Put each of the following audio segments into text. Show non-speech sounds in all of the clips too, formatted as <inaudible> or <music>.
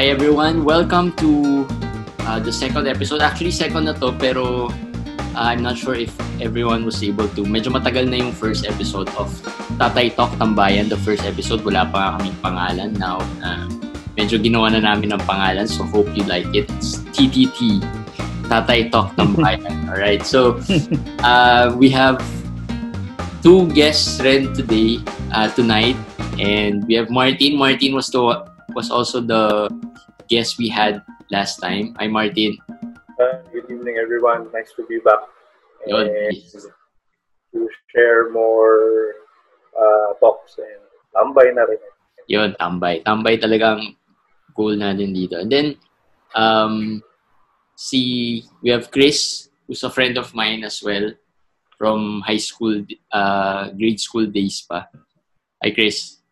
Hi everyone, welcome to uh, the second episode. Actually, second na to, pero uh, I'm not sure if everyone was able to. Medyo matagal na yung first episode of Tatay Talk Tambayan. The first episode, wala pa kaming pangalan. Now, uh, medyo ginawa na namin ng pangalan, so hope you like it. It's TTT, Tatay Talk Tambayan. <laughs> Alright, so uh, we have two guests rin today, uh, tonight. And we have Martin. Martin was the was also the guest we had last time. Hi, Martin. Uh, good evening, everyone. Nice to be back. Yun. And to share more uh, talks and tambay na rin. Yun, tambay. Tambay talagang goal natin dito. And then, um, si, we have Chris, who's a friend of mine as well from high school, uh, grade school days pa. Hi, Chris.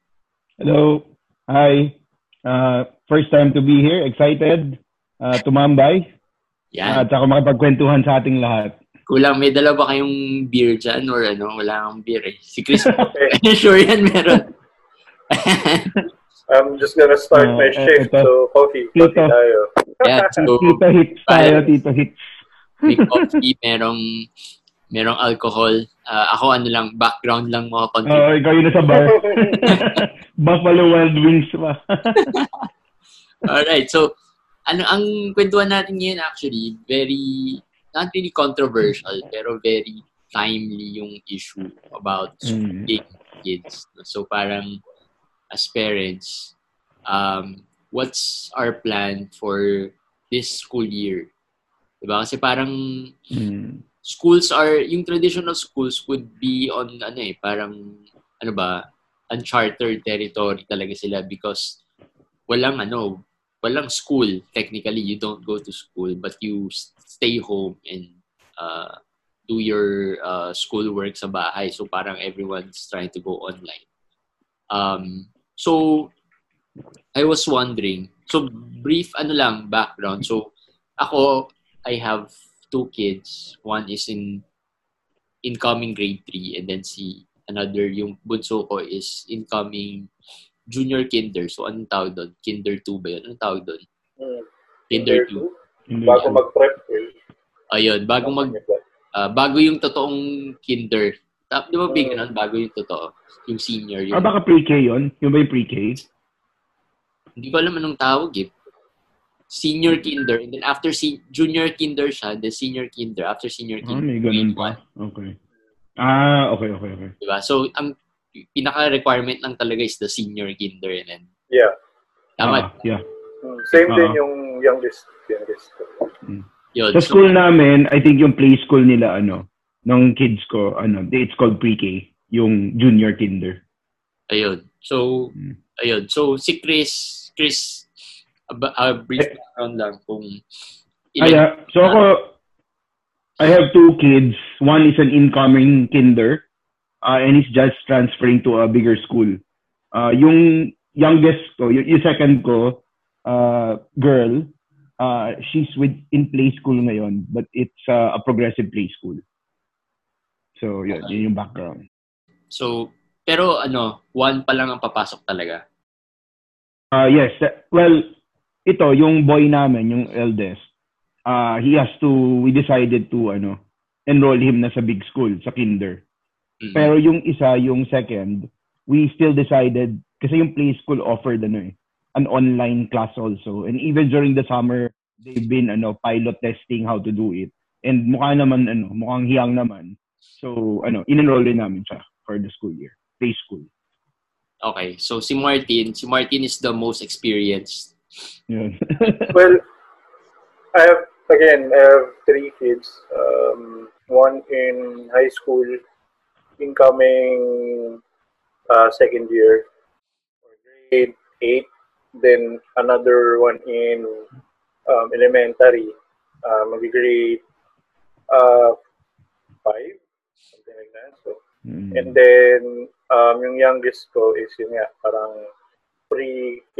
Hello. Hi. Uh, first time to be here. Excited. Uh, tumambay. Yan. At saka makapagkwentuhan sa ating lahat. Kulang, may dala ba kayong beer dyan or ano? Wala kang beer eh. Si Chris, <laughs> sure yan meron. <laughs> I'm just gonna start Uh, my shift. ito. So, coffee. Tito. Coffee tayo. yeah, <laughs> so, Tito hits tayo, Tito hits. may coffee, merong merong alcohol. Uh, ako ano lang, background lang mga konti. Oo, ikaw yun sa bar. Buffalo Wild Wings pa. Alright, so ano ang kwentuhan natin ngayon actually, very, not really controversial, pero very timely yung issue about Mm. schooling kids. So parang as parents, um, what's our plan for this school year? Diba? Kasi parang Mm. schools are, yung traditional schools would be on, ano eh, parang, ano ba, uncharted territory talaga sila because walang, ano, walang school. Technically, you don't go to school, but you stay home and uh, do your uh, schoolwork sa bahay. So, parang everyone's trying to go online. Um, so, I was wondering, so brief, ano lang, background. So, ako, I have two kids. One is in incoming grade 3 and then si another, yung bunso ko is incoming junior kinder. So, anong tawag doon? Kinder 2 ba yun? Anong tawag doon? Hmm. Kinder 2. Kinder two. Bago mag-prep. Eh. Ayun, bago mag ah, bago yung totoong kinder. Tap, di ba big Mm. nun? Bago yung totoo. Yung senior. Ah, Yung, baka pre-K yun? Yung ba yung pre-K? hindi ko alam anong tawag eh. Senior kinder. And then after si junior kinder siya, then senior kinder. After senior Ah, kinder, may ganun pa. Okay. Ah, okay, okay, okay. Diba? So, ang pinaka-requirement lang talaga is the senior kinder. And then, Yeah. tama. Ah, yeah. Hmm. Same din Oo. yung youngest. youngest. Yun. Sa So, school namin, I think yung play school nila, ano, ng kids ko, ano, it's called pre-K, yung junior kinder. ayun. So, Mm. ayun. So, si Chris, Chris, a, a brief background lang kung Ay, ah, so ako, I have two kids. One is an incoming kinder, uh, and he's just transferring to a bigger school. Uh, yung youngest ko, yung, yung second ko, uh, girl, uh, she's with in play school ngayon, but it's uh, a progressive play school. So, yun, yun yung background. So, pero ano, one pa lang ang papasok talaga. Uh, yes. that- well, ito, yung boy namin, yung eldest, uh, he has to, we decided to, ano, enroll him na sa big school, sa kinder. Mhm. Pero yung isa, yung second, we still decided, kasi yung play school offered, ano eh, an online class also. And even during the summer, they've been, ano, pilot testing how to do it. And mukha naman, ano, mukhang hiyang naman. So, ano, in-enroll din namin siya for the school year. Play school. Okay. So, si Martin, si Martin is the most experienced. <laughs> Well, I have, again, I have three kids. Um, one in high school, incoming uh, second year, grade 8. Then another one in um, elementary, uh, mag-grade uh, 5, something like that. So, Mm. And then, um, yung youngest ko is yun nga, parang pre-K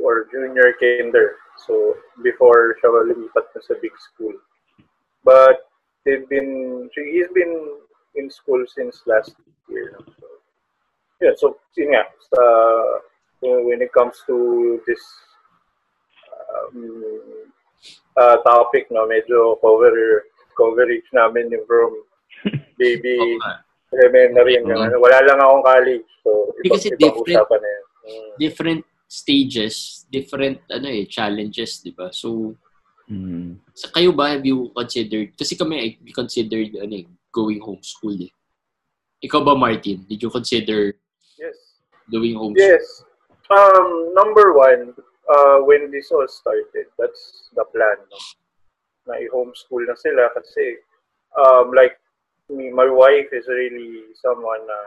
or junior kinder. So, before siya lumipat na sa big school. But, they've been, he's been in school since last year. So, yeah, so, yun nga, sa, when it comes to this um, uh, topic, no, medyo cover coverage namin yung from <laughs> baby elementary hanggang ano. Wala lang akong college. So, kasi ibang different. usapan na yun. Mm. different stages, different ano eh, challenges, di ba? So, Mm. sa kayo ba have you considered, kasi kami we considered ano eh, going homeschool eh. Ikaw ba Martin, did you consider Yes. doing homeschool? Yes. Um, number one, uh, when this all started, that's the plan. No? Na i-homeschool na sila kasi um, like me, my wife is really someone na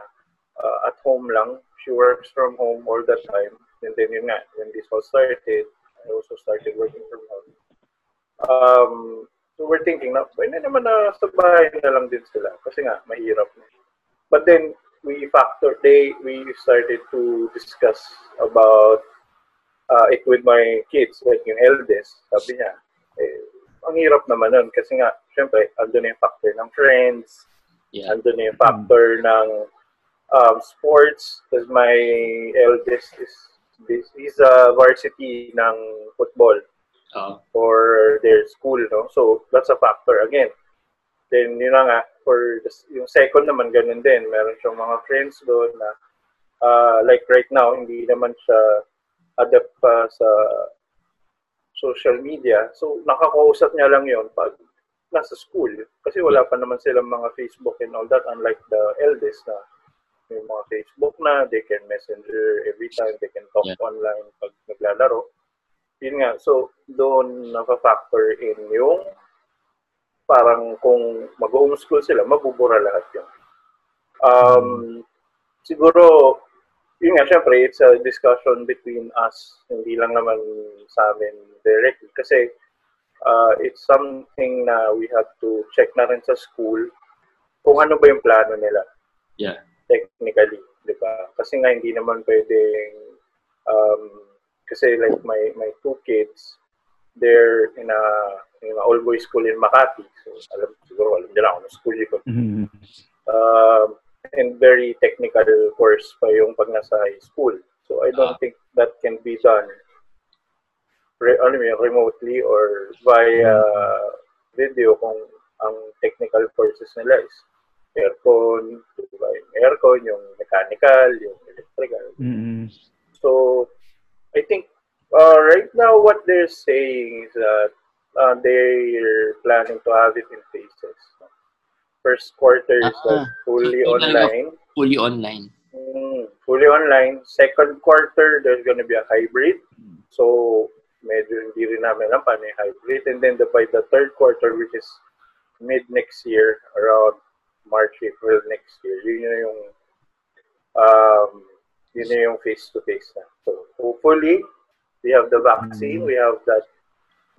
uh, at home lang. She works from home all the time. And then yun nga, when this all started, I also started working from home. Um, so we're thinking na, pwede naman na sa bahay na lang din sila. Kasi nga, mahirap na. But then, we factor they we started to discuss about uh, it with my kids like yung eldest sabi niya eh, ang hirap naman nun kasi nga syempre andun na yung factor ng friends Yeah. andun na yung factor ng um, sports because my eldest is this is a varsity ng football Oo. for their school no? So that's a factor. Again then yun na nga for the, yung second naman ganun din. Meron siyang mga friends doon na uh, like right now hindi naman siya adept pa sa social media. So nakakausap niya lang yon pag nasa school. Kasi wala pa naman silang mga Facebook and all that unlike the eldest na may mga Facebook na they can messenger every time they can talk Yeah. online pag naglalaro yun nga so doon naka-factor in yung parang kung mag-homeschool sila, mabubura lahat yun. Um, siguro, yun nga, syempre, it's a discussion between us, hindi lang naman sa amin directly. Kasi, uh, it's something na we have to check na rin sa school kung ano ba yung plano nila Yeah. technically, di ba? Kasi nga hindi naman pwedeng um, kasi like my my two kids they're in a in a all boys school in Makati. So alam siguro alam nila kung ano school yun. Mm. Um, and very technical course pa yung pag nasa high school. So I don't Ah. think that can be done re- ano yun, remotely or via video kung ang technical courses nila is aircon, diba? yung aircon, yung mechanical, yung electrical. Mm. So I think uh, right now what they're saying is that uh, they're planning to have it in phases. First quarter is Ah. like fully So, online. Fully online. Mm, fully online. Second quarter, there's going to be a hybrid. So, medyo hindi rin namin alam paano yung hybrid. And then the, by the third quarter, which is mid next year, around March, April next year, yun yung um, yun na yung face-to-face na. So, hopefully, we have the vaccine, we have that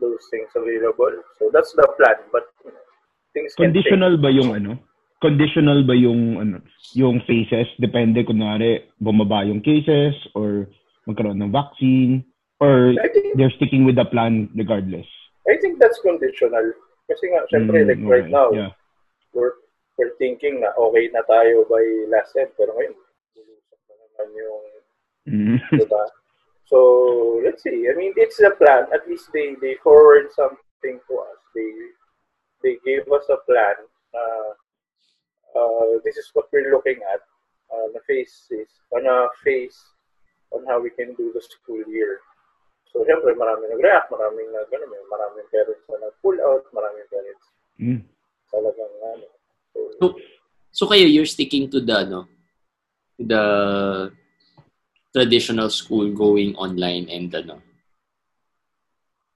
those things available. So, that's the plan. But, you know, things. Conditional ba yung ano? Conditional ba yung ano, yung phases? Depende kunwari bumaba yung cases or magkaroon ng vaccine or think they're sticking with the plan regardless. I think that's conditional. Kasi nga, syempre, Mm, like right okay. now, Yeah. we're, we're thinking na okay na tayo by last end. Pero ngayon, naman yung, Mm. diba? So, let's see. I mean, it's a plan. At least they, they forward something to us. They they gave us a plan. Uh, uh, this is what we're looking at. Uh, the phase is, on a phase on how we can do the school year. So, syempre, maraming nag-react, maraming nag, ano, may maraming parents na nag-pull out, maraming parents Mm. talagang, ano. So, So, so kayo, you're sticking to the, ano, the traditional school going online and ano.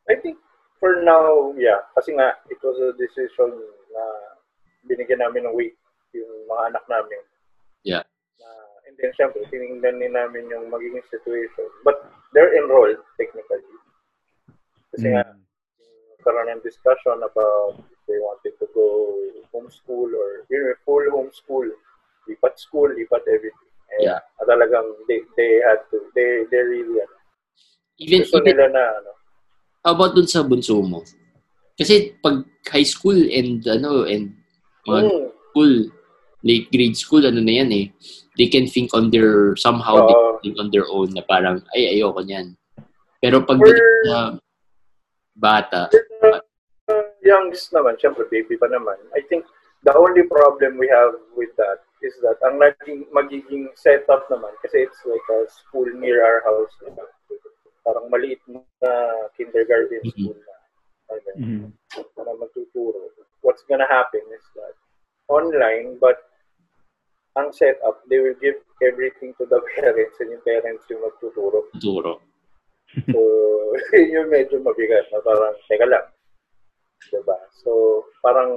I think for now, yeah. Kasi nga, it was a decision na binigyan namin ng weight yung mga anak namin. Yeah. Na, and then, syempre, tinignan din namin yung magiging situation. But they're enrolled, technically. Kasi Mm. nga, karoon ng discussion about if they wanted to go homeschool or full homeschool. Lipat school, lipat everything. And Yeah. ah, talagang they, they had to, they, they really, ano, Even, gusto even nila na, ano, how about dun sa bunso mo? Kasi pag high school and ano and mga mm, school, late grade school, ano na yan eh. They can think on their, somehow they Oo. can think on their own na parang, ay, ayoko niyan. Pero pag na bata. Uh, youngest naman, syempre baby pa naman. I think the only problem we have with that is that ang naging magiging setup naman kasi it's like a school near our house. Diba? Parang maliit na kindergarten Mhm. school na. Okay. Mhm. na magtuturo. What's gonna happen is that online, but ang setup, they will give everything to the <laughs> parents and yung parents yung magtuturo. Turo. So, <laughs> yun yung medyo mabigat na parang, teka lang. Diba? So, parang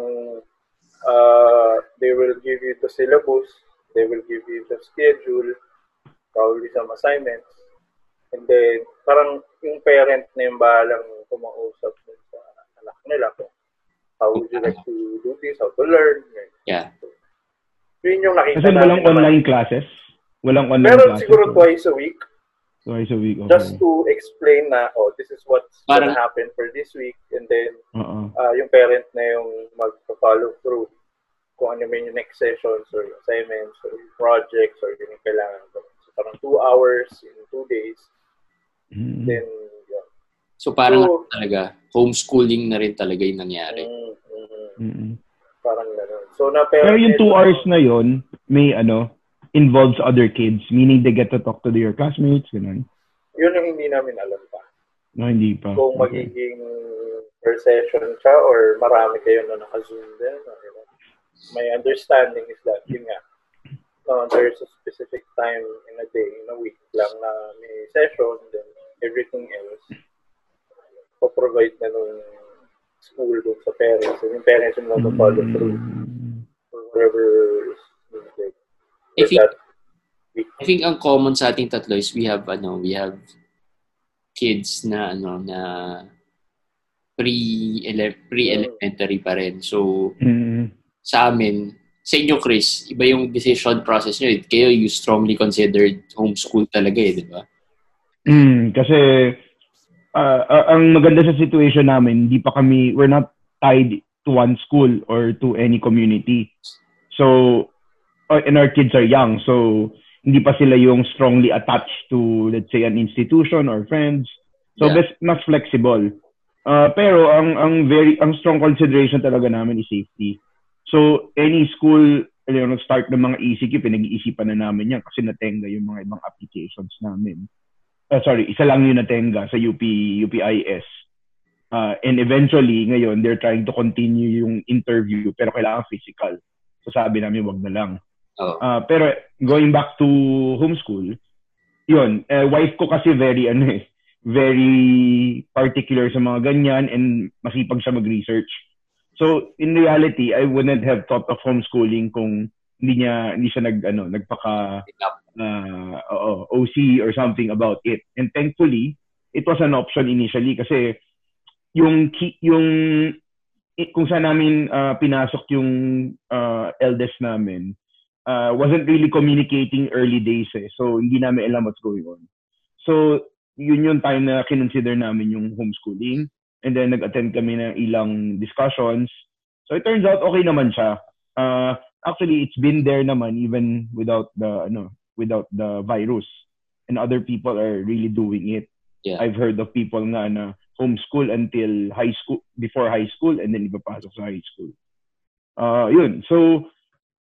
uh, they will give you the syllabus, they will give you the schedule, probably some assignments, and then parang yung parent na yung bahalang kumausap sa anak nila kung how would you like to do this, how to learn. Yeah. Yun yung nakita Kasi walang namin naman. online classes. Walang online Meron classes. siguro twice a week Twice a week. Okay. just to explain na, oh, this is what's Parang- gonna happen for this week. And then, Oo. uh, yung parent na yung mag-follow through kung ano man yung next sessions or yung assignments or yung projects or yung kailangan. So, parang two hours in two days. Mhm. Then, yun. So parang So- ano talaga, homeschooling na rin talaga yung nangyari. Mm, mm, Mhm. parang gano'n. So, na Pero yung two hours na yon may ano, involves other kids. Meaning they get to talk to their classmates. Ganun. Yun yung hindi namin alam pa. No, hindi pa. Kung Okay. magiging per session siya or marami kayo na naka-zoom din. Or, my understanding is that, yun nga, uh, there's a specific time in a day, in a week lang na may session, then everything else, po-provide na nung school dun sa parents. And yung parents yung mag-follow through Mm. for whatever is needed. I think. I think ang common sa ating tatlo is we have, ano, we have kids na, ano, na pre-ele- pre-elementary pa rin. So, Mm. sa amin, sa inyo, Chris, iba yung decision process nyo. Kayo, you strongly considered homeschool talaga eh, di ba? Mm, kasi ah, ang maganda sa situation namin, hindi pa kami, we're not tied to one school or to any community. So, uh, and our kids are young, so hindi pa sila yung strongly attached to, let's say, an institution or friends. So, Yeah. mas, mas flexible. Uh, pero ang ang very ang strong consideration talaga namin is safety. So, any school, you know, start ng mga ECQ, pinag-iisipan na namin yan kasi natenga yung mga ibang applications namin. Ah, sorry, isa lang yung natenga sa UP, UPIS. Uh, and eventually, ngayon, they're trying to continue yung interview pero kailangan physical. So sabi namin, wag na lang. Oo. Ah, pero going back to homeschool, yun, eh, wife ko kasi very, ano eh, very particular sa mga ganyan and masipag siya mag-research. So, in reality, I wouldn't have thought of homeschooling kung hindi niya, hindi siya nag, ano, nagpaka, uh, oo, OC or something about it. And thankfully, it was an option initially kasi yung, ki- yung, kung saan namin ah, pinasok yung ah, eldest namin, uh, wasn't really communicating early days eh. So, hindi namin alam what's going on. So, yun yung time na kinonsider namin yung homeschooling. And then, nag-attend kami ng ilang discussions. So, it turns out okay naman siya. Uh, actually, it's been there naman even without the, ano, without the virus. And other people are really doing it. Yeah. I've heard of people nga na homeschool until high school, before high school, and then ipapasok sa high school. Uh, yun. So,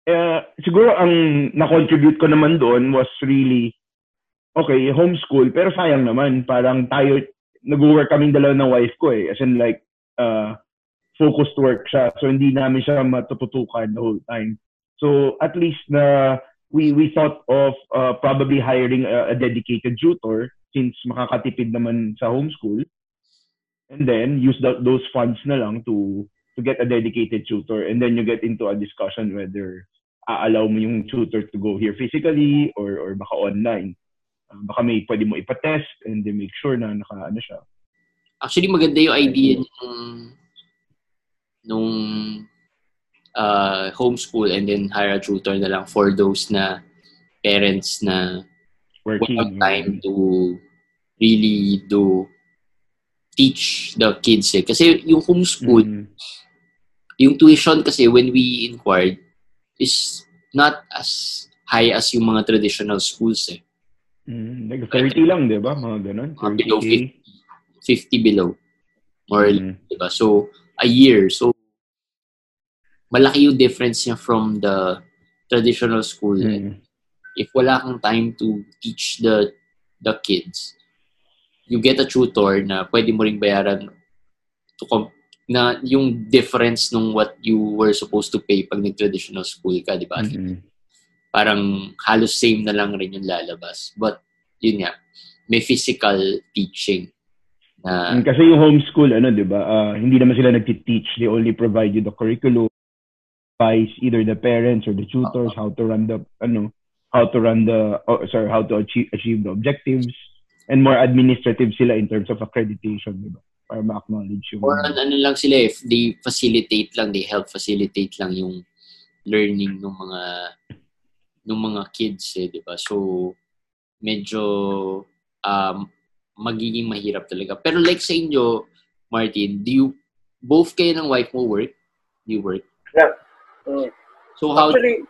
uh, siguro ang na-contribute ko naman doon was really, okay, homeschool, pero sayang naman, parang tayo, nag-work kaming dalawa ng wife ko eh. As in like, uh, focused work siya. So, hindi namin siya matututukan the whole time. So, at least na we we thought of uh, probably hiring a, a dedicated tutor since makakatipid naman sa homeschool. And then, use tho- those funds na lang to to get a dedicated tutor. And then you get into a discussion whether aalaw mo yung tutor to go here physically or or baka online. Uh, baka may pwede mo ipatest and then make sure na naka ano siya. Actually, maganda yung idea nung, nung uh, homeschool and then hire a tutor na lang for those na parents na Working. walang time to really do teach the kids eh. Kasi yung homeschool, Mm. yung tuition kasi when we inquired is not as high as yung mga traditional schools eh. Mm. Like 30 lang, di ba? Mga ganun. Mga below 30K. 50 below. More or Mm. less, diba? So, a year. So, malaki yung difference niya from the traditional school. Mm. If wala kang time to teach the the kids, you get a tutor na pwede mo ring bayaran to com- na yung difference nung what you were supposed to pay pag nag-traditional school ka, di ba? Mm. Parang halos same na lang rin yung lalabas. But, yun nga, may physical teaching na Mm, Kasi yung homeschool, ano, di ba, ah, hindi naman sila nag-teach. They only provide you the curriculum, advise either the parents or the tutors how to run the, ano, how to run the, oh, sorry, how to achieve, achieve the objectives. And more administrative sila in terms of accreditation, di ba? Para ma-acknowledge yung... Or an- ano lang sila, if they facilitate lang, they help facilitate lang yung learning ng mga ng mga kids eh, di ba? So, medyo um, magiging mahirap talaga. Pero like sa inyo, Martin, do you, both kayo ng wife mo work? Do you work? Mm. So how, Actually,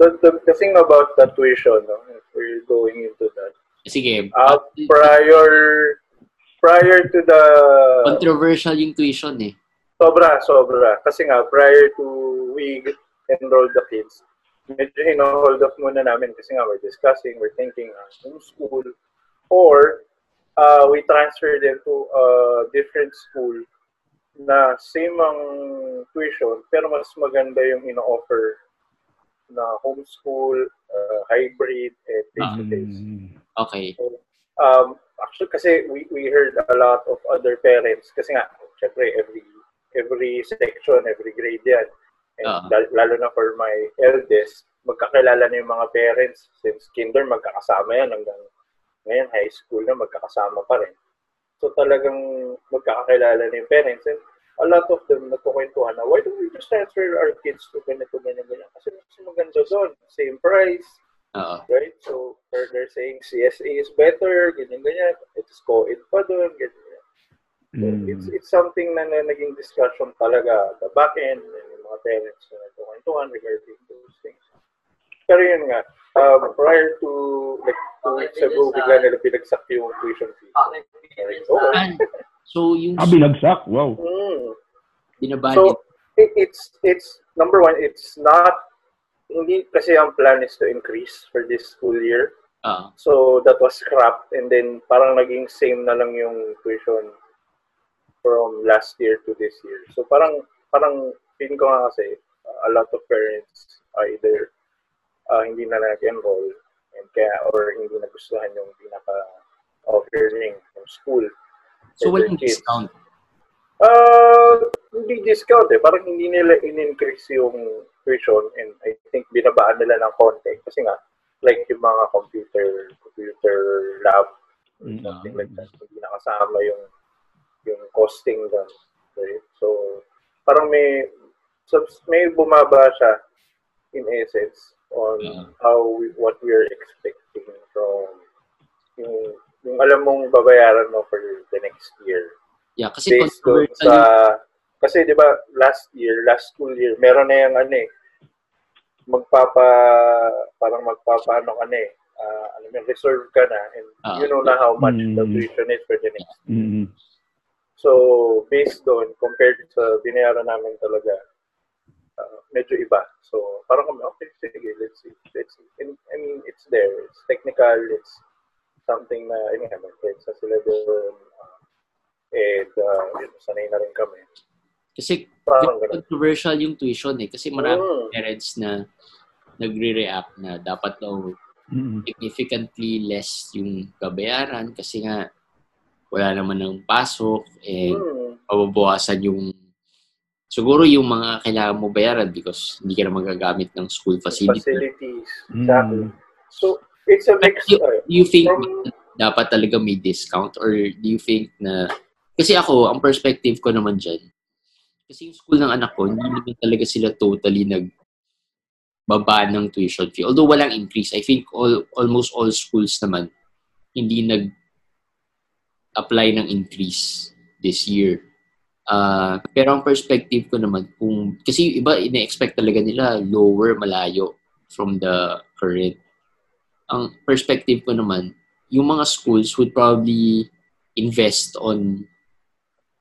the, the, the thing about the tuition, no, if we're going into that, sige, uh, prior prior to the controversial yung tuition eh. sobra sobra. Kasi nga prior to we enroll the kids medyo hino-hold off muna namin kasi nga we're discussing we're thinking uh, yung school. Or uh, we transfer them to a different school na same ang tuition pero mas maganda yung ino-offer na homeschool, uh, hybrid, and face-to-face. Mm. Okay. um, actually, kasi we, we heard a lot of other parents, kasi nga, syempre, every every section, every grade yan. And Ah. lal- lalo na for my eldest, magkakilala na yung mga parents. Since kinder, magkakasama yan hanggang ngayon, high school na, magkakasama pa rin. So talagang magkakakilala na yung parents. And a lot of them nagkukwentuhan na, why don't we just transfer our kids to ganito, ganyan, ganyan? Kasi mas maganda doon. Same price, Oo. right? So, they're, they're saying CSA is better, ganyan, ganyan. It's co-ed pa doon, ganyan. Mm. it's, it's something na, na naging discussion talaga the back end, and yung mga parents na nagkukwentuhan regarding those things. Pero yun nga, um, prior to, like, two weeks ago, bigla nila binagsak yung tuition fee. Okay. Ah, <laughs> So, yung Ah, binagsak? Wow. Mm. binabalik, So, it, it's, it's, number one, it's not, hindi kasi ang plan is to increase for this school year. ah, So, that was scrapped and then parang naging same na lang yung tuition from last year to this year. So, parang, parang, feeling ko nga kasi, uh, a lot of parents either uh, hindi na nag-enroll and kaya, or hindi nagustuhan yung pinaka-offering ng school. so walang discount. Uh, hindi discount eh. Parang hindi nila in-increase yung tuition and I think binabaan nila ng konti. Kasi nga, like yung mga computer computer lab or Mm. something like that. Hindi nakasama yung yung costing doon. Right? So, parang may so, may bumaba siya in essence on Yeah. how we, what we are expecting from yung, yung alam mong babayaran mo for the next year Yeah, kasi based doon sa kasi 'di ba last year, last school year, meron na yung ano eh magpapa parang magpapa ano ka na eh ah, ano yung reserve ka na and Ah. you know na how much the Mm. tuition is for the next. Mm. So based doon compared sa binayaran namin talaga ah, medyo iba. So parang kami okay sige let's see. Let's see. And, I mean it's there. It's technical, it's something na I mean, may friends na sila doon. ah, and uh, yun, sanay na rin kami. Kasi ganun. controversial yung tuition eh. Kasi marami Mm. parents na nagre-react na dapat daw Mm. significantly less yung babayaran kasi nga wala naman ng pasok eh Mm. mababawasan yung siguro yung mga kailangan mo bayaran because hindi ka na magagamit ng school facility. Facilities. Mm. Exactly. So, it's a mix. You- Do you think from, dapat talaga may discount or do you think na kasi ako ang perspective ko naman diyan kasi yung school ng anak ko hindi naman talaga sila totally nag baba ng tuition fee. Although walang increase I think all almost all schools naman hindi nag apply ng increase this year. Ah, pero ang perspective ko naman kung kasi iba ina-expect talaga nila lower malayo from the current. Ang perspective ko naman, yung mga schools would probably invest on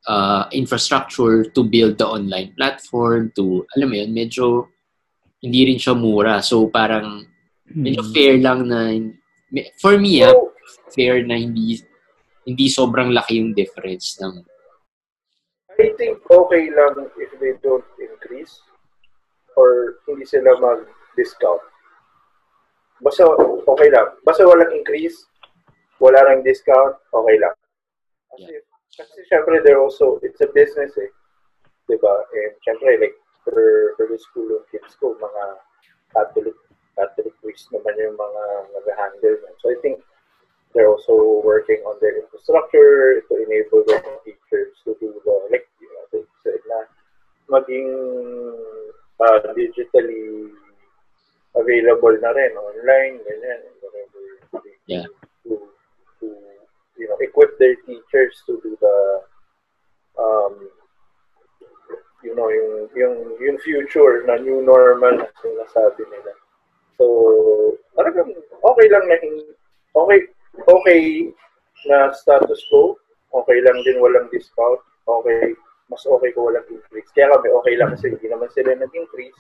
uh, infrastructure to build the online platform to alam mo yun medyo hindi rin siya mura so parang medyo Mm. fair lang na for me ah, fair na hindi hindi sobrang laki yung difference ng I think okay lang if they don't increase or hindi sila mag-discount. Basta okay lang. Basta walang increase, wala nang discount, okay lang. Kasi, kasi syempre, they're also, it's a business eh. Diba? And syempre, like, for, for the school of kids ko, mga Catholic, Catholic priests naman yung mga nag-handle niyan. So I think they're also working on their infrastructure to enable their teachers to do the, like, you know, said na maging uh, digitally available na rin online, ganyan, whatever they Yeah. do to, you know, equip their teachers to do the, um, you know, yung, yung, yung future na new normal na sinasabi nila. So, talagang okay lang na hin- okay, okay na status quo, okay lang din walang discount, okay, mas okay ko walang increase. Kaya kami okay lang kasi hindi naman sila nag-increase.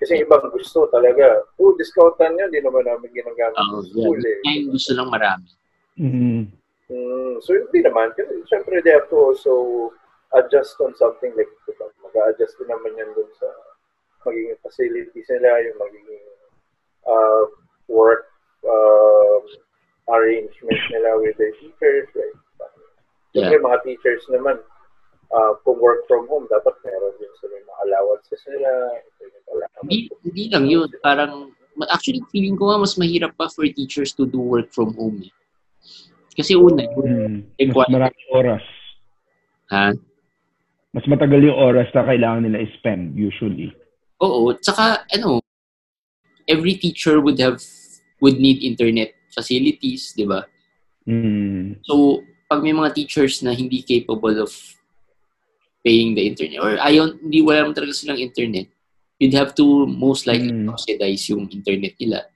Kasi ibang gusto talaga, oh, discountan nyo, hindi naman namin ginagamit uh, sa school eh. yeah, gusto lang marami. Mm. Mm, so hindi naman. Kasi syempre they have to also adjust on something like diba? mag-a-adjust din naman yan dun sa magiging facilities nila, yung magiging uh, work um, arrangements nila with their teachers. Right? Yeah. Siyempre, mga teachers naman, uh, kung work from home, dapat meron din sila yung mga allowances nila. Hindi, hindi lang yun. Parang, actually, feeling ko nga mas mahirap pa for teachers to do work from home. Eh. Kasi una, Mm. Mas Equality. maraming oras. ha? Mas matagal yung oras na kailangan nila i-spend usually. Oo. Tsaka, ano, every teacher would have, would need internet facilities, di ba? Mm. So, pag may mga teachers na hindi capable of paying the internet, or ayaw, hindi wala mo talaga silang internet, you'd have to most likely Mm. subsidize yung internet nila.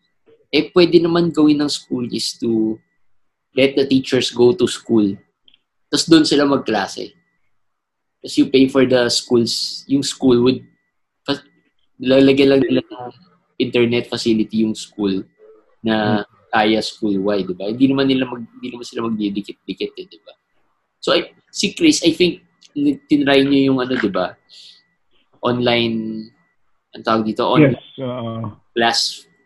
Eh, pwede naman gawin ng school is to let the teachers go to school. Tapos doon sila magklase. Tapos you pay for the schools, yung school would, lalagyan lang nila ng internet facility yung school na kaya school-wide, di ba? Hindi naman nila mag, hindi naman sila magdidikit-dikit, eh, di ba? So, I, si Chris, I think, tinry niyo yung ano, di ba? Online, ang tawag dito, online Yes. Uh, class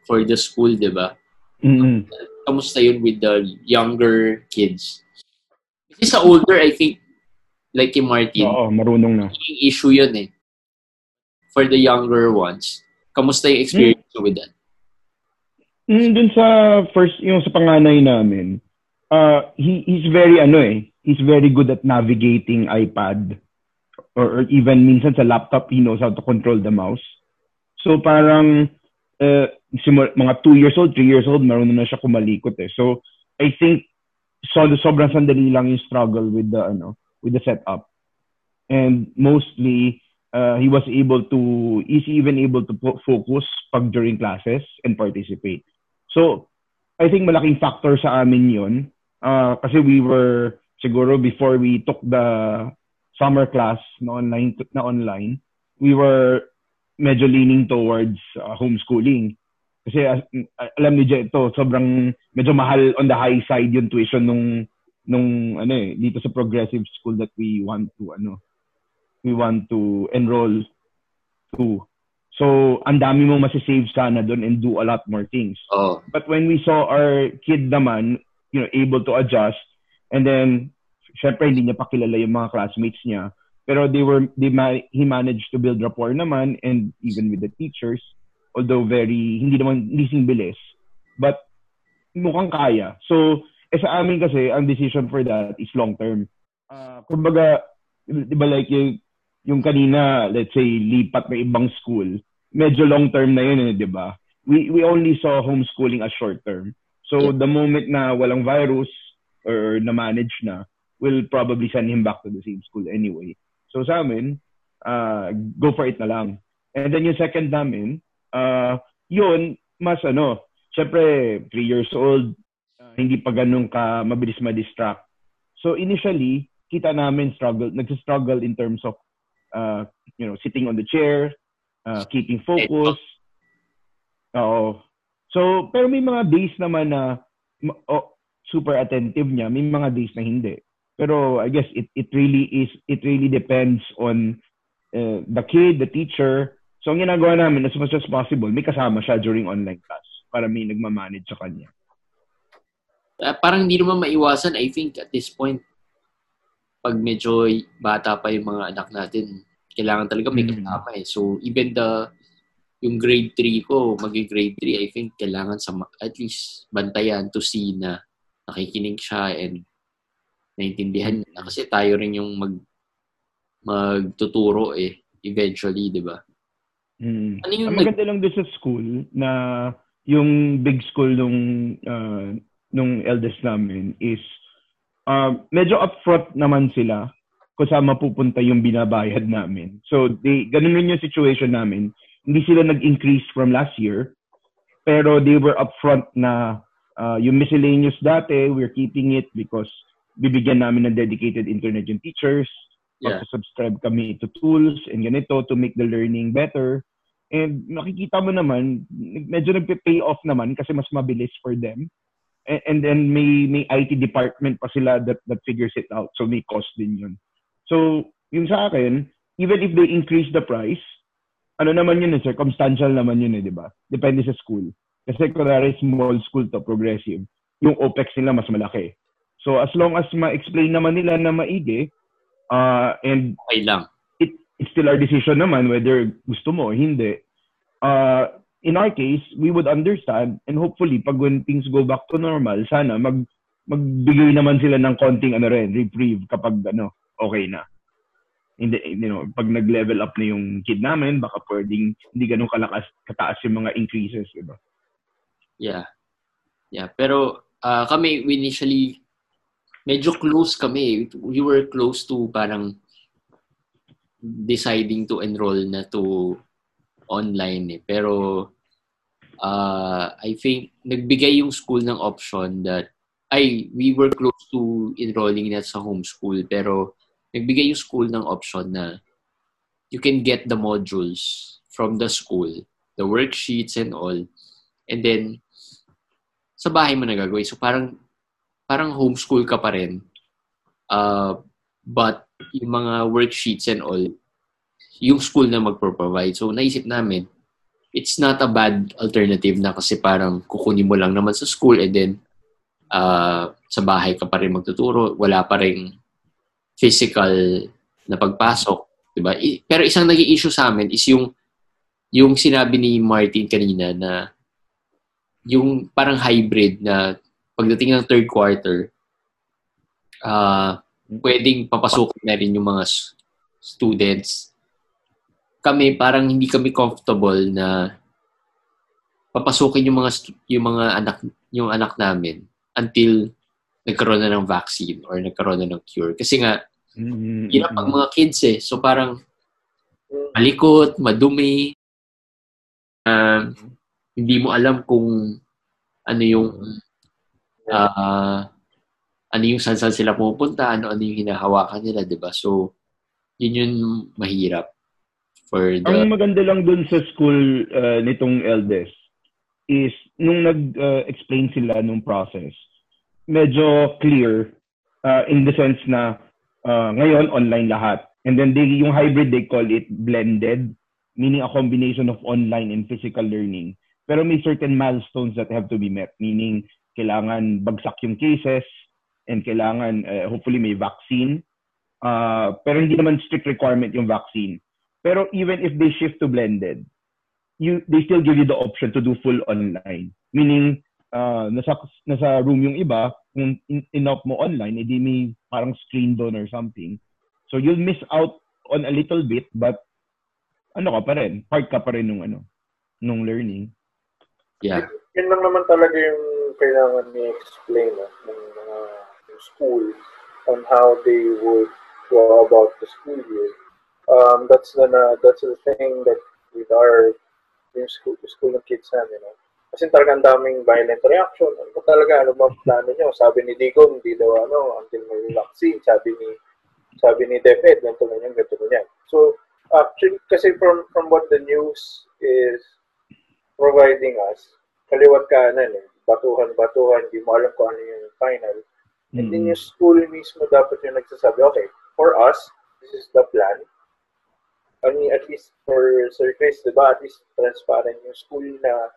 for the school, di ba? mm. Kamusta yun with the younger kids? Kasi sa older, I think, like kay Martin, Oo, marunong na. yung issue yun eh. For the younger ones, kamusta yung experience mo with that? Mm, dun sa first, yung sa panganay namin, uh, he, he's very, ano eh, he's very good at navigating iPad. Or, or even minsan sa laptop, he knows how to control the mouse. So parang, uh, simul- mga two years old, three years old, marunong na siya kumalikot eh. So, I think, so, sobrang sandali lang yung struggle with the, ano, with the setup. And mostly, uh, he was able to, is even able to focus pag during classes and participate. So, I think malaking factor sa amin yun. Uh, kasi we were, siguro before we took the summer class na online, na online we were medyo leaning towards uh, homeschooling. Kasi as, alam ni Jet ito, sobrang medyo mahal on the high side yung tuition nung nung ano eh dito sa progressive school that we want to ano we want to enroll to. So, ang dami mong masisave sana doon and do a lot more things. Oh, But when we saw our kid naman, you know, able to adjust, and then, syempre, hindi niya pa kilala yung mga classmates niya. Pero they were, they ma- he managed to build rapport naman, and even with the teachers, although very, hindi naman, hindi bilis. But, mukhang kaya. So, eh sa amin kasi, ang decision for that is long term. Uh, kumbaga, di ba like yung, yung kanina, let's say, lipat na ibang school, medyo long term na yun eh, di ba? We, we only saw homeschooling as short term. So, the moment na walang virus or na-manage na, we'll probably send him back to the same school anyway. So, sa amin, uh, go for it na lang. And then yung second namin, uh, yun, mas ano, syempre, three years old, uh, hindi pa ganun ka mabilis ma-distract. So, initially, kita namin struggle, nagsistruggle in terms of, uh, you know, sitting on the chair, uh, keeping focus. Oo. So, pero may mga days naman na oh, super attentive niya, may mga days na hindi. Pero I guess it it really is it really depends on uh, the kid, the teacher. So ang ginagawa namin as much as possible, may kasama siya during online class para may nagmamanage sa kanya. Uh, parang hindi naman maiwasan, I think, at this point, pag medyo bata pa yung mga anak natin, kailangan talaga may kasama eh. So, even the, yung grade 3 ko, maging grade 3, I think, kailangan sa, at least, bantayan to see na nakikinig siya and naintindihan niya. Kasi tayo rin yung mag, magtuturo eh, eventually, di ba? Hmm. Ano yung Ang maganda lang doon sa school na yung big school nung uh, nung eldest namin is uh, medyo upfront naman sila kung saan mapupunta yung binabayad namin. So, they, ganun rin yung situation namin. Hindi sila nag-increase from last year, pero they were upfront na uh, yung miscellaneous dati, we're keeping it because bibigyan namin ng dedicated internet yung teachers. Yeah. subscribe kami to tools and ganito to make the learning better. And nakikita mo naman, medyo nagpe-pay off naman kasi mas mabilis for them and, and then may may IT department pa sila that that figures it out. So may cost din 'yun. So, yung sa akin, even if they increase the price, ano naman yun eh, circumstantial naman yun eh, di ba? Depende sa school. Kasi kunwari small school to, progressive, yung OPEX nila mas malaki. So, as long as ma-explain naman nila na maigi, uh, and okay lang. It, it's still our decision naman whether gusto mo o hindi. Uh, in our case, we would understand and hopefully pag when things go back to normal, sana mag magbigay naman sila ng konting ano rin, reprieve kapag ano, okay na. Hindi, you know, pag nag-level up na yung kid namin, baka pwedeng hindi ganun kalakas, kataas yung mga increases, di ba? Yeah. Yeah, pero uh, kami initially medyo close kami. We were close to parang deciding to enroll na to online eh. Pero uh, I think nagbigay yung school ng option that ay we were close to enrolling na sa homeschool pero nagbigay yung school ng option na you can get the modules from the school, the worksheets and all. And then sa bahay mo na gagawin. So parang parang homeschool ka pa rin. Uh, but yung mga worksheets and all, yung school na magpro-provide. So, naisip namin, it's not a bad alternative na kasi parang kukunin mo lang naman sa school and then uh, sa bahay ka pa rin magtuturo. Wala pa rin physical na pagpasok. Diba? I, pero isang naging issue sa amin is yung yung sinabi ni Martin kanina na yung parang hybrid na pagdating ng third quarter, uh, pwedeng papasukin na rin yung mga students kami parang hindi kami comfortable na papasukin yung mga yung mga anak yung anak namin until nagkaroon na ng vaccine or nagkaroon na ng cure. Kasi nga, mm-hmm. ang mga kids eh. So parang malikot, madumi, uh, hindi mo alam kung ano yung uh, ano yung saan saan sila pupunta, ano ano yung hinahawakan nila, 'di ba? So yun yung mahirap for the... Ang maganda lang dun sa school uh, nitong eldest is nung nag-explain uh, sila nung process, medyo clear uh, in the sense na uh, ngayon online lahat. And then they, yung hybrid, they call it blended, meaning a combination of online and physical learning. Pero may certain milestones that have to be met, meaning kailangan bagsak yung cases and kailangan uh, hopefully may vaccine. Uh, pero hindi naman strict requirement yung vaccine. Pero even if they shift to blended, you they still give you the option to do full online. Meaning, uh, nasa, nasa room yung iba, kung in, inop mo online, edi may parang screen doon or something. So you'll miss out on a little bit, but ano ka pa rin, part ka pa rin nung ano, nung learning. Yeah. Yun lang naman talaga yung kailangan ni-explain no, ng mga uh, school on how they would go about the school year um, that's the uh, that's the thing that with our yung school, school ng kids namin, no? Kasi talagang daming violent reaction. Ano ba talaga, ano ba plano nyo? Sabi ni Digo, hindi daw ano, until may vaccine. Sabi ni sabi ni DepEd, ganito na yan, ganito na. So, actually, kasi from, from what the news is providing us, kaliwat kanan eh, batuhan-batuhan, di mo alam kung ano yung final. And then Mm. yung school mismo dapat yung nagsasabi, okay, for us, this is the plan. I mean, at least for Sir Chris, di ba, at least transparent yung school na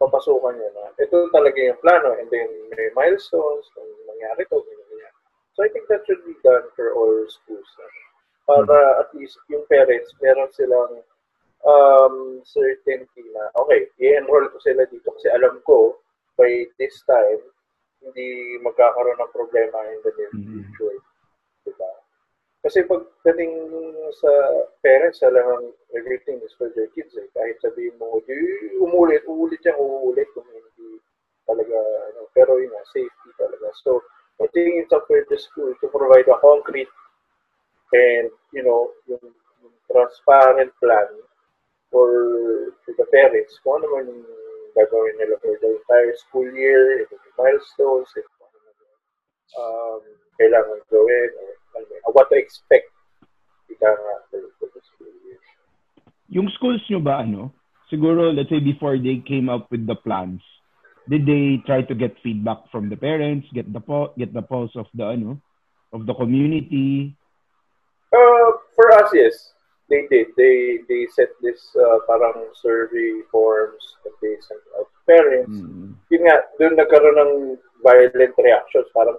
papasukan niya na ito talaga yung plano and then may milestones, kung mangyari to, ganyan, ganyan. So I think that should be done for all schools. Na, para at least yung parents, meron silang um, certainty na, okay, i-enroll ko sila dito kasi alam ko by this time, hindi magkakaroon ng problema in the near Mhm. future. Diba? Kasi pagdating sa parents, alam everything is for their kids. Eh. Kahit sabihin mo, umulit, uulit yan, uulit kung hindi talaga, ano, pero yun nga, safety talaga. So, I think it's up for the school to provide a concrete and, you know, yung, yung transparent plan for, for the parents. Kung ano man yung gagawin nila for the entire school year, ito yung milestones, ito kung ano yung, um, kailangan gawin, or yun, what to expect ika nga for the school year. Yung schools nyo ba, ano, siguro, let's say, before they came up with the plans, did they try to get feedback from the parents, get the po get the pulse of the, ano, of the community? Uh, for us, yes. They did. They they set this uh, parang survey forms that they sent out parents. Mm. Yun nga, doon nagkaroon ng violent reactions. Parang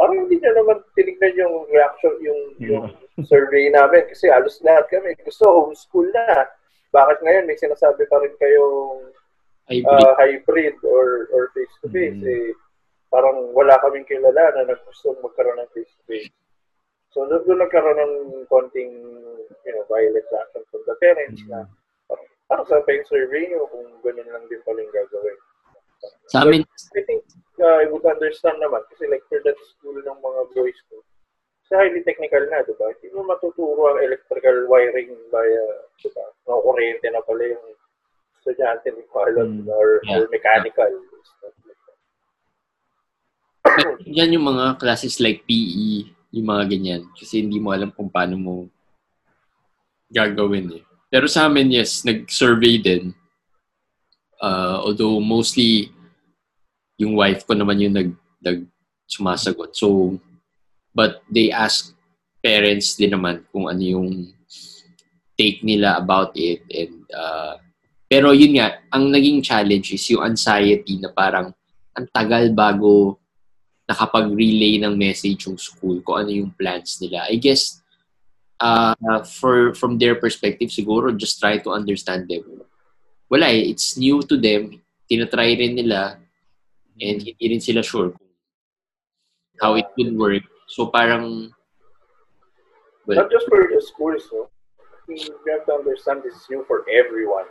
parang hindi nyo naman tinignan yung reaction, yung, yung survey namin. Kasi halos lahat kami gusto homeschool na. Bakit ngayon may sinasabi pa rin kayong Hybrid. uh, hybrid or or face-to-face? Mm. Eh, parang wala kaming kilala na naggusto magkaroon ng face-to-face. So, doon doon nagkaroon ng konting, you know, violent reaction from the parents na parang, parang sa pa yung survey nyo kung ganun lang din pala yung gagawin. Sa amin, I think uh, I would understand naman kasi like for that school ng mga boys ko, sa highly technical na, di ba? Hindi mo matuturo ang electrical wiring via, di ba? Mga kuryente na pala yung estudyante ni Mm. pilot or, Yeah. or mechanical. Like that. yan yung mga classes like PE, yung mga ganyan. Kasi hindi mo alam kung paano mo gagawin eh. Pero sa amin, yes, nag-survey din. Uh, although mostly yung wife ko naman yung nag, nag sumasagot. So, but they ask parents din naman kung ano yung take nila about it. And, uh, pero yun nga, ang naging challenge is yung anxiety na parang ang tagal bago nakapag-relay ng message yung school kung ano yung plans nila. I guess, uh, for from their perspective, siguro just try to understand them. Wala eh, it's new to them. Tinatry rin nila and hindi rin sila sure kung how it will work. So parang, well, Not just for the schools, no? You have to understand this is new for everyone.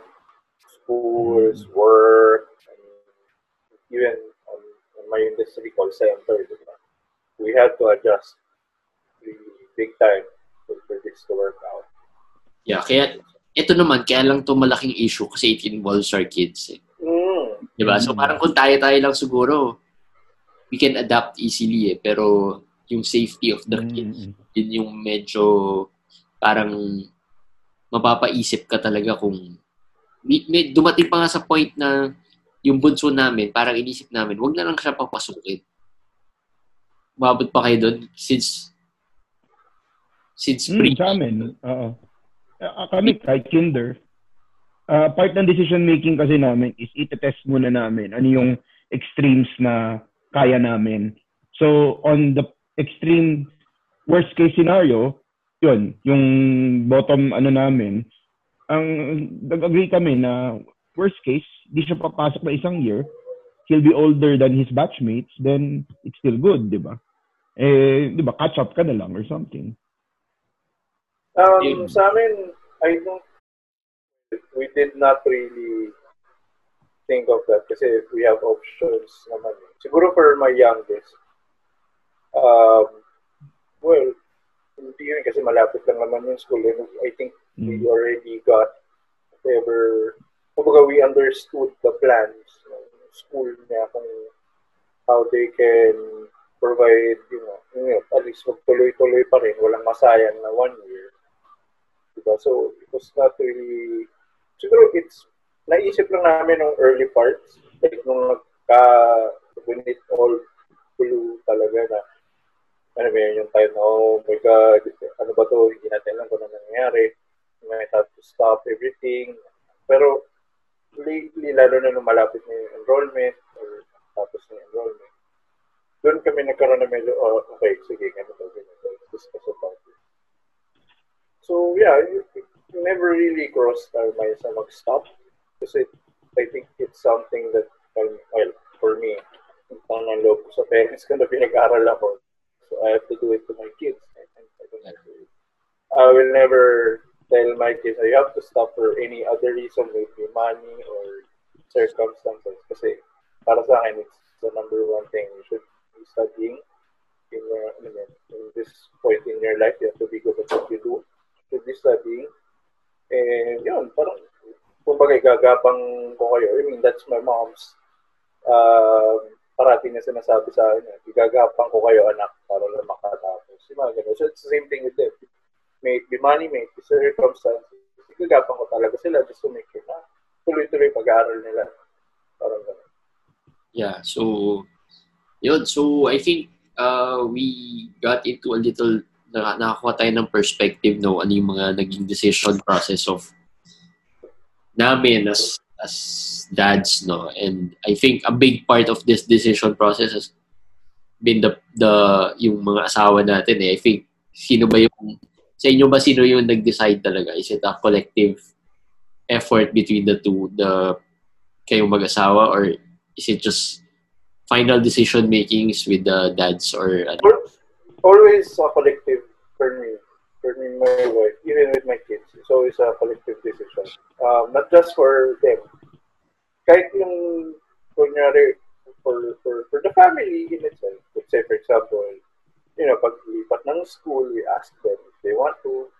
Schools, work, even my industry call center, di ba? we have to adjust really big time for, this to work out. yeah, kaya ito naman, kaya lang to malaking issue kasi it involves our kids eh. Mm. Diba? So Mm. parang kung tayo-tayo lang siguro, we can adapt easily eh. Pero yung safety of the kids, Mm. yun yung medyo parang mapapaisip ka talaga kung may, may- dumating pa nga sa point na yung bunso namin, parang inisip namin, wag na lang siya papasukin. Mabot pa kayo doon since since pre. Mm, sa amin, oo. Ah, kami, kahit kinder, ah, part ng decision making kasi namin is itetest muna namin ano yung extremes na kaya namin. So, on the extreme worst case scenario, yun, yung bottom ano namin, ang nag-agree kami na worst case, di siya papasok na isang year, he'll be older than his batchmates, then it's still good, di ba? Eh, di ba, catch up ka na lang or something. Um, Yun. sa amin, I don't, we did not really think of that kasi we have options naman. Siguro for my youngest, um, well, hindi yun kasi malapit lang naman yung school. And I think we Mm. already got whatever, kumbaga we understood the plans ng school niya kung how they can provide, you know, you know, at least magtuloy-tuloy pa rin, walang masayang na one year. Diba? So, it was not really, siguro it's, naisip lang namin ng early parts, like nung nagka, when it all flew talaga na, ano ba yun, yung time na, oh my God, ano ba to, hindi natin alam kung ano nangyayari. Might have to stop everything. Pero, lately, lalo na nung malapit na yung enrollment, or tapos na yung enrollment, doon kami nagkaroon na medyo, oh, okay, sige, ganito, ganito, discuss about it. So, yeah, it, never really crossed our minds na mag-stop. Kasi I think it's something that, well, well for me, ang ng loob ko sa parents ko na pinag-aral ako. So I have to do it to my kids. I, I, to, I will never tell my kids, you have to stop for any other reason, maybe money or circumstances. Kasi para sa akin, it's the number one thing. You should be studying in, your, in, in this point in your life. You have to be good at what you do. You should be studying. And yun, parang, kumbaga, gagapang ko kayo. I mean, that's my mom's uh, parating na sinasabi sa akin, igagapang ko kayo anak para lang makatapos. Yung mga ganun. So it's the same thing with them. May it be money, may it be circumstances. Igagapang ko talaga sila just to make sure na tuloy-tuloy pag-aaral nila. Parang ganun. Yeah, so yun. So I think uh, we got into a little na, nakakuha tayo ng perspective no ano yung mga naging decision process of namin as as dads no and I think a big part of this decision process has been the the yung mga asawa natin eh I think sino ba yung sa inyo ba sino yung nag-decide talaga? Is it a collective effort between the two the kayong mag-asawa or is it just final decision makings with the dads or ano? always a collective for me for me my wife even with my kids. It's always a collective decision. Um, not just for them. Kahit yung, kunyari, for, for, for the family in itself, let's say, for example, you know, pag lipat ng school, we ask them if they want to.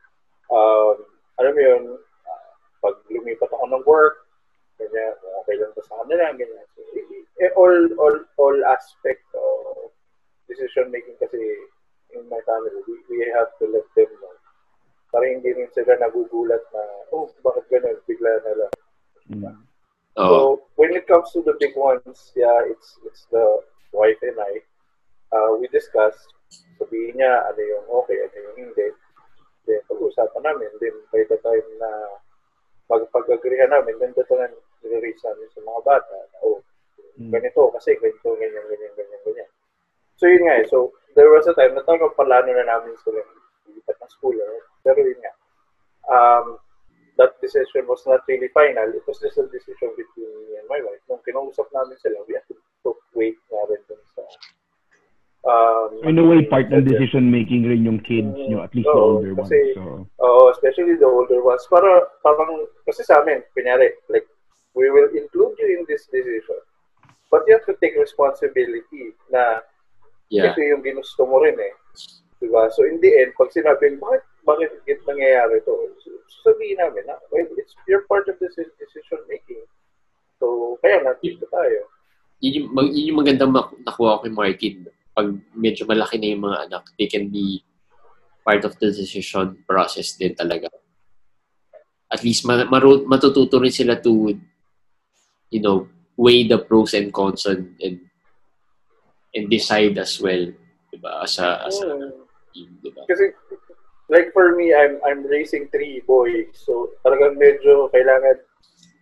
Um, alam mo yun, uh, pag lumipat ako ng work, ganyan, okay lang ba sa kanila, ganyan. So, eh, all, all, all aspect of decision making kasi in my family, we, we have to let them know. Para hindi rin sila nagugulat na, oh, bakit ganun, bigla na lang. Mm. Oh. So when it comes to the big ones, yeah, it's it's the wife and I. Uh, we discuss. Sabihin niya ano yung okay, ano yung hindi. Then pag-usapan namin. Then by the time na magpag-agreehan namin, then dito na nire-raise namin sa mga bata. oh, mm. ganito kasi ganito, ganyan, ganyan, ganyan, ganyan. So yun nga eh. So there was a time na talagang palano na namin sila lipat ng school. Eh. Pero yun nga. Um, that decision was not really final. It was just a decision between me and my wife. Nung kinausap namin sila, we had to weight na rin. Um, In a way, part ng decision making rin yung kids mm, nyo, at least the older kasi, ones. So. Uh, especially the older ones. Para, parang, kasi sa amin, kunyari, like, we will include you in this decision. But you have to take responsibility na yeah. ito yung ginusto mo rin eh. Diba? So in the end, pag sinabing, bakit bakit it nangyayari to? Sabihin namin na, well, it's you're part of the decision making. So, kaya nandito tayo. Yun yung, yun yung magandang nakuha ko kay Markin. Pag medyo malaki na yung mga anak, they can be part of the decision process din talaga. At least maru- matututo rin sila to, you know, weigh the pros and cons and, and, and decide as well. Diba? As a, as a oh. team, diba? Kasi like for me, I'm I'm raising three boys. So talagang medyo kailangan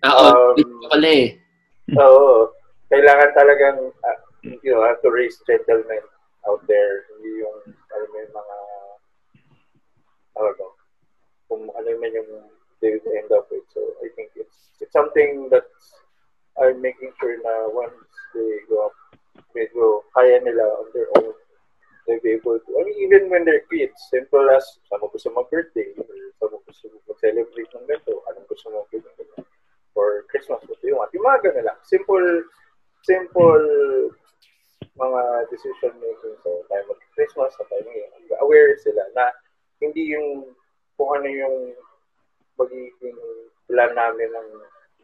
Ah, um, pala eh. <laughs> Oo. Kailangan talagang uh, you know, have to raise gentlemen out there. Hindi yung alam mo yung mga ano kung ano man yung they will end up with. So I think it's it's something that I'm making sure na once they go up, medyo kaya nila on their own they'll be able to, I mean, even when they're kids, simple as, saan mo gusto mag-birthday, saan mo gusto mag-celebrate ng ganito, anong gusto mo ganito, or Christmas, gusto yung at yung mga ganun lang. Simple, simple mga decision making sa time of Christmas, sa time ng aware sila na hindi yung kung ano yung magiging plan namin ng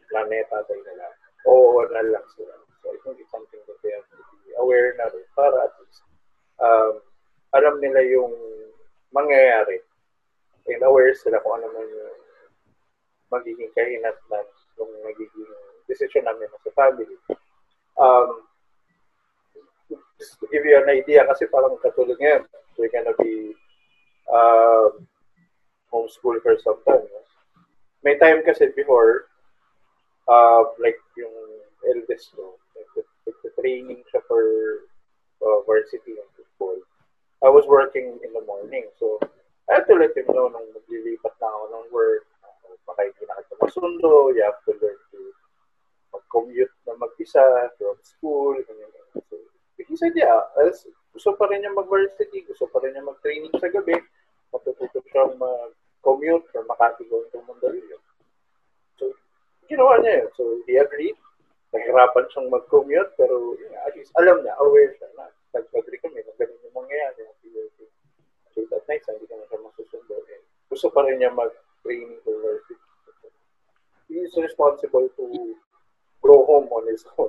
planeta tayo nila. Oo, na lang sila. So I think it's something that they have to be aware na rin para at least um, alam nila yung mangyayari and aware sila kung ano man yung magiging kahinatnan ng nagiging decision namin sa family. Um, to give you an idea, kasi parang katulad ngayon, we're gonna be um, homeschool for some time. May time kasi before, uh, like yung eldest ko, like, the training siya for uh, varsity and football. I was working in the morning, so I had to let him know nung maglilipat na ako ng work, baka hindi na kita masundo, you have to learn to mag-commute na mag-isa from school, ganyan. So, said, yeah, as, gusto pa rin niya mag-varsity, gusto pa rin niya mag-training sa gabi, matututo siyang mag-commute from Makati going to Mandaluyong. So, ginawa niya yun. So, he agreed. Nahirapan siyang mag-commute, pero yeah, at least alam niya, aware siya na nag-agree kami na ganun yung mangyayari. So, that night, hindi ka na siya masusundo. Eh, gusto pa rin niya mag-training for varsity. He is responsible to go home on his own.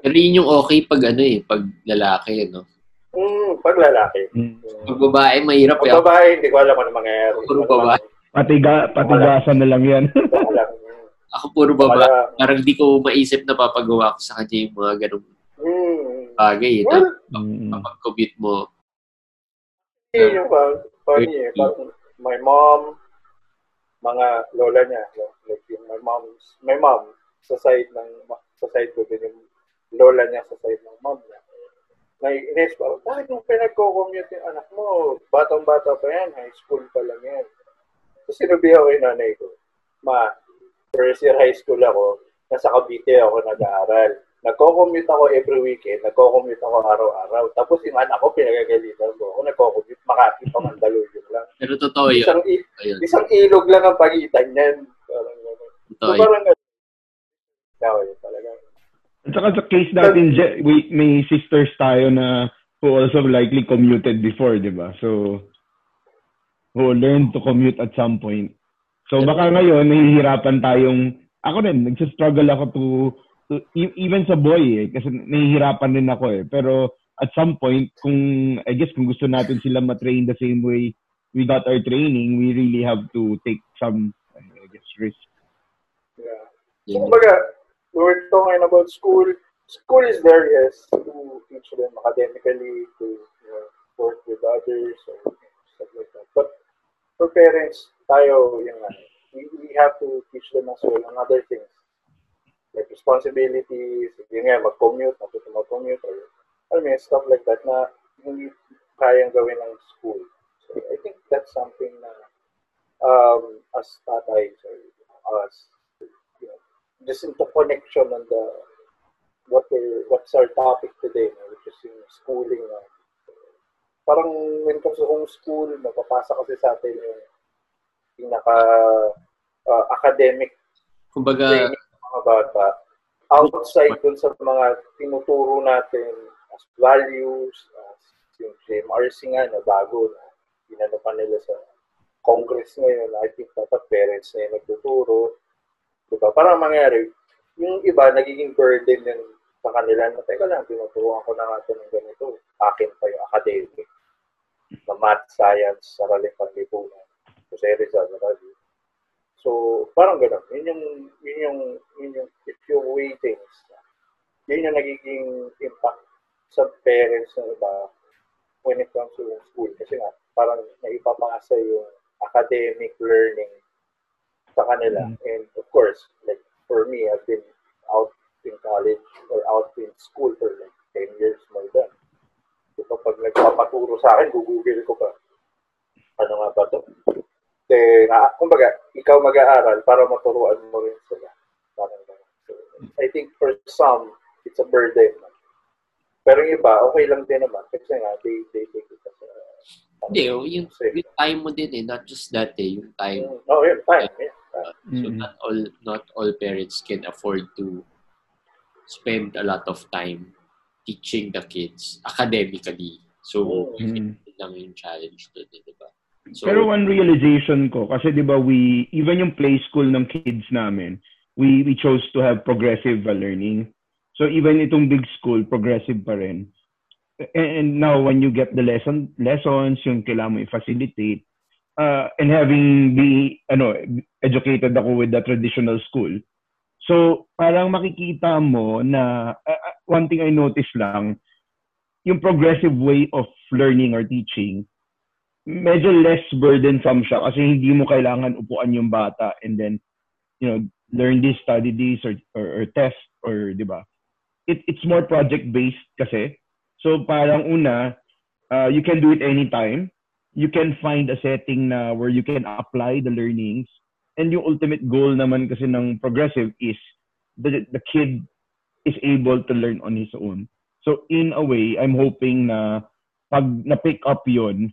Pero yun yung okay pag ano eh, pag lalaki, no? Mm, pag lalaki. Mm. Pag babae, mahirap eh. Pag babae, hindi ko alam ano mangyayari. Puro babae. Patiga, patigasan na lang yan. <laughs> Ako puro babae. Wala. Parang di ko maisip na papagawa ko sa kanya yung mga ganong Mm. bagay. Eh, Well, na Mm. Kapag-commute mo, yun yung parang, funny eh. Parang my mom, mga lola niya, like yung my mom's, my mom, sa side ng, sa side ko din yung lola niya sa side ng mom niya. May inis parang, bakit yung pinagko-commute yung anak mo? Batang-bata pa yan, high school pa lang yan. So, sinabihan ko yung nanay ko, ma, first year high school ako, nasa Cavite ako nag-aaral. Nagko-commute ako every weekend, nagko-commute ako araw-araw. Tapos yung anak ko, pinagagalitan ko. Ako nagko-commute, Makati pa Mandaluyong lang. pero totoo yun. Isang, Ayun, isang ilog lang ang pagitan niyan. Parang gano'n. So, parang. Ikaw yun talaga. At saka sa case natin, Je- we, may sisters tayo na who also likely commuted before, di ba? So, who learned to commute at some point. So, baka ngayon, nahihirapan tayong, ako rin, nagsistruggle ako to, to e- even sa boy eh, kasi nahihirapan din ako eh. Pero, at some point, kung, I guess, kung gusto natin sila matrain the same way we got our training, we really have to take some, I guess, risk. Yeah. Kumbaga, we were talking about school. School is there, yes, to teach them academically, to you know, work with others, or stuff like that. But for parents, tayo, yun nga, we, we have to teach them as well on other things. Like responsibilities, yun nga, mag-commute, matuto mag-commute, or I mean, stuff like that na hindi kayang gawin ng school. So I think that's something na um, as tatays or as you know, just into connection on the what we're, what's our topic today, no, which is yung schooling. No? Parang when it comes to homeschool, napapasa kasi sa atin yung pinaka uh, academic Kumbaga, training ng mga bata. Outside dun sa mga tinuturo natin as values, as yung JMRC nga na bago na inano pa nila sa Congress ngayon, I think dapat parents na yung nagtuturo. Diba? Para mangyari, yung iba nagiging burden yun sa kanila na, teka lang, tinuturuan ko na nga ito ng ganito. Akin pa yung academic na math, science, saraling panlipunan. Jose Rizal, Rally. So, parang gano'n. Yun yung, yun yung, yun yung, if you weigh things, yun yung nagiging impact sa parents ng iba when it comes to school. Kasi nga, parang naipapasa yung academic learning sa kanila. And of course, like for me, I've been out in college or out in school for like 10 years more than. So kapag nagpapaturo sa akin, gugugil ko pa. Ano nga ba to? Kasi, na, kumbaga, ikaw mag-aaral para maturuan mo rin sila. Parang. So, I think for some, it's a burden. Pero yung iba, okay lang din naman. Kasi nga, they, they take it as a... hindi, oh, yung, yung time mo din eh, not just that eh, yung time. Mm, Oh, yun, fine. Yeah. Uh, so not all not all parents can afford to spend a lot of time teaching the kids academically. So, Mm. yun lang yung challenge doon, eh, di ba? So, Pero one realization ko, kasi di ba we, even yung play school ng kids namin, we, we chose to have progressive learning. So even itong big school, progressive pa rin. and, and now when you get the lesson lessons yung kailangan mo i-facilitate uh, and having be ano educated ako with the traditional school. So parang makikita mo na uh, uh, one thing I noticed lang yung progressive way of learning or teaching medyo less burdensome siya kasi hindi mo kailangan upuan yung bata and then you know learn this study this or or, or test or di ba? It, it's more project based kasi. So parang una, uh, you can do it anytime. You can find a setting na where you can apply the learnings. And yung ultimate goal naman kasi ng progressive is the, the kid is able to learn on his own. So in a way, I'm hoping na pag na-pick up yon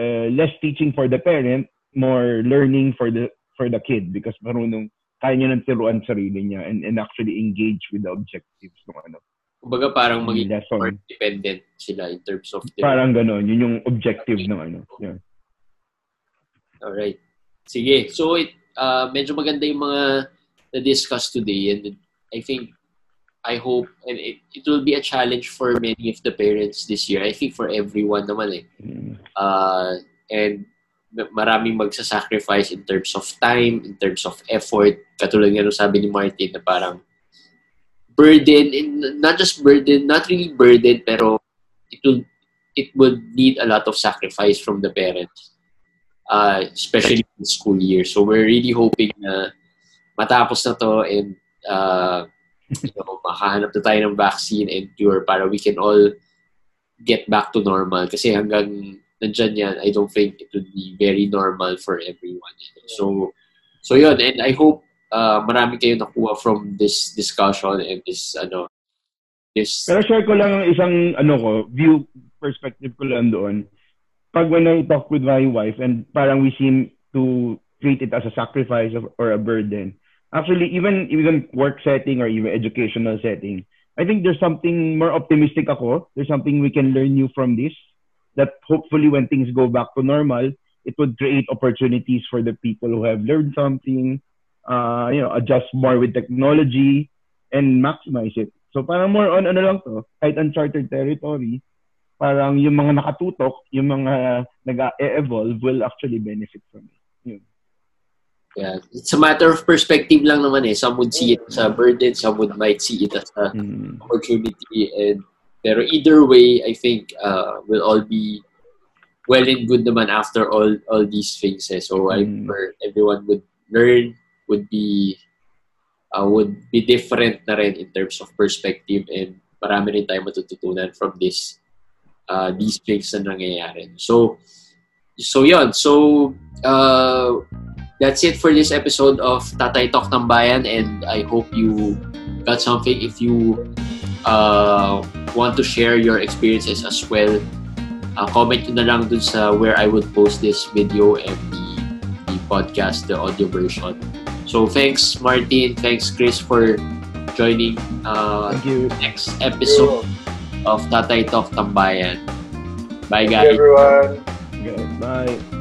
uh, less teaching for the parent, more learning for the for the kid because marunong kaya niya nang tiruan sarili niya and, and actually engage with the objectives ng ano Kumbaga parang maging lesson. more dependent sila in terms of their... Parang gano'n. Yun yung objective ng ano. Yeah. Alright. Sige. So, it, uh, medyo maganda yung mga na-discuss today and I think I hope and it, it will be a challenge for many of the parents this year. I think for everyone naman eh. Mm. Uh, and maraming magsa-sacrifice in terms of time, in terms of effort. Katulad nga sabi ni Martin na parang burden, not just burden, not really burden, pero it will it would need a lot of sacrifice from the parents, uh, especially in school year. So we're really hoping na matapos na to and uh, you know, makahanap na tayo ng vaccine and cure para we can all get back to normal. Kasi hanggang nandyan yan, I don't think it would be very normal for everyone. So, so yun. And I hope uh, marami kayo nakuha from this discussion and this ano this Pero share ko lang isang ano ko, view perspective ko lang doon. Pag when I talk with my wife and parang we seem to treat it as a sacrifice or a burden. Actually, even even work setting or even educational setting, I think there's something more optimistic ako. There's something we can learn new from this. That hopefully when things go back to normal, it would create opportunities for the people who have learned something, uh, you know, adjust more with technology and maximize it. So parang more on ano lang to, kahit uncharted territory, parang yung mga nakatutok, yung mga nag-evolve will actually benefit from it. Yun. Yeah, it's a matter of perspective lang naman eh. Some would see it as a burden, some would might see it as a mm. opportunity and pero either way, I think uh, we'll all be well and good naman after all all these things. Eh. So mm. I everyone would learn would be uh, would be different na rin in terms of perspective and marami rin tayo matututunan from this uh, these things na nangyayari. So, so yon So, uh, that's it for this episode of Tatay Talk ng Bayan and I hope you got something. If you uh, want to share your experiences as well, uh, comment nyo na lang dun sa where I would post this video and the, the podcast, the audio version. So thanks Martin, thanks Chris for joining uh, Thank you. next episode of Tatay Talk Tambayan. Bye guys. Thank you, everyone. Okay, bye.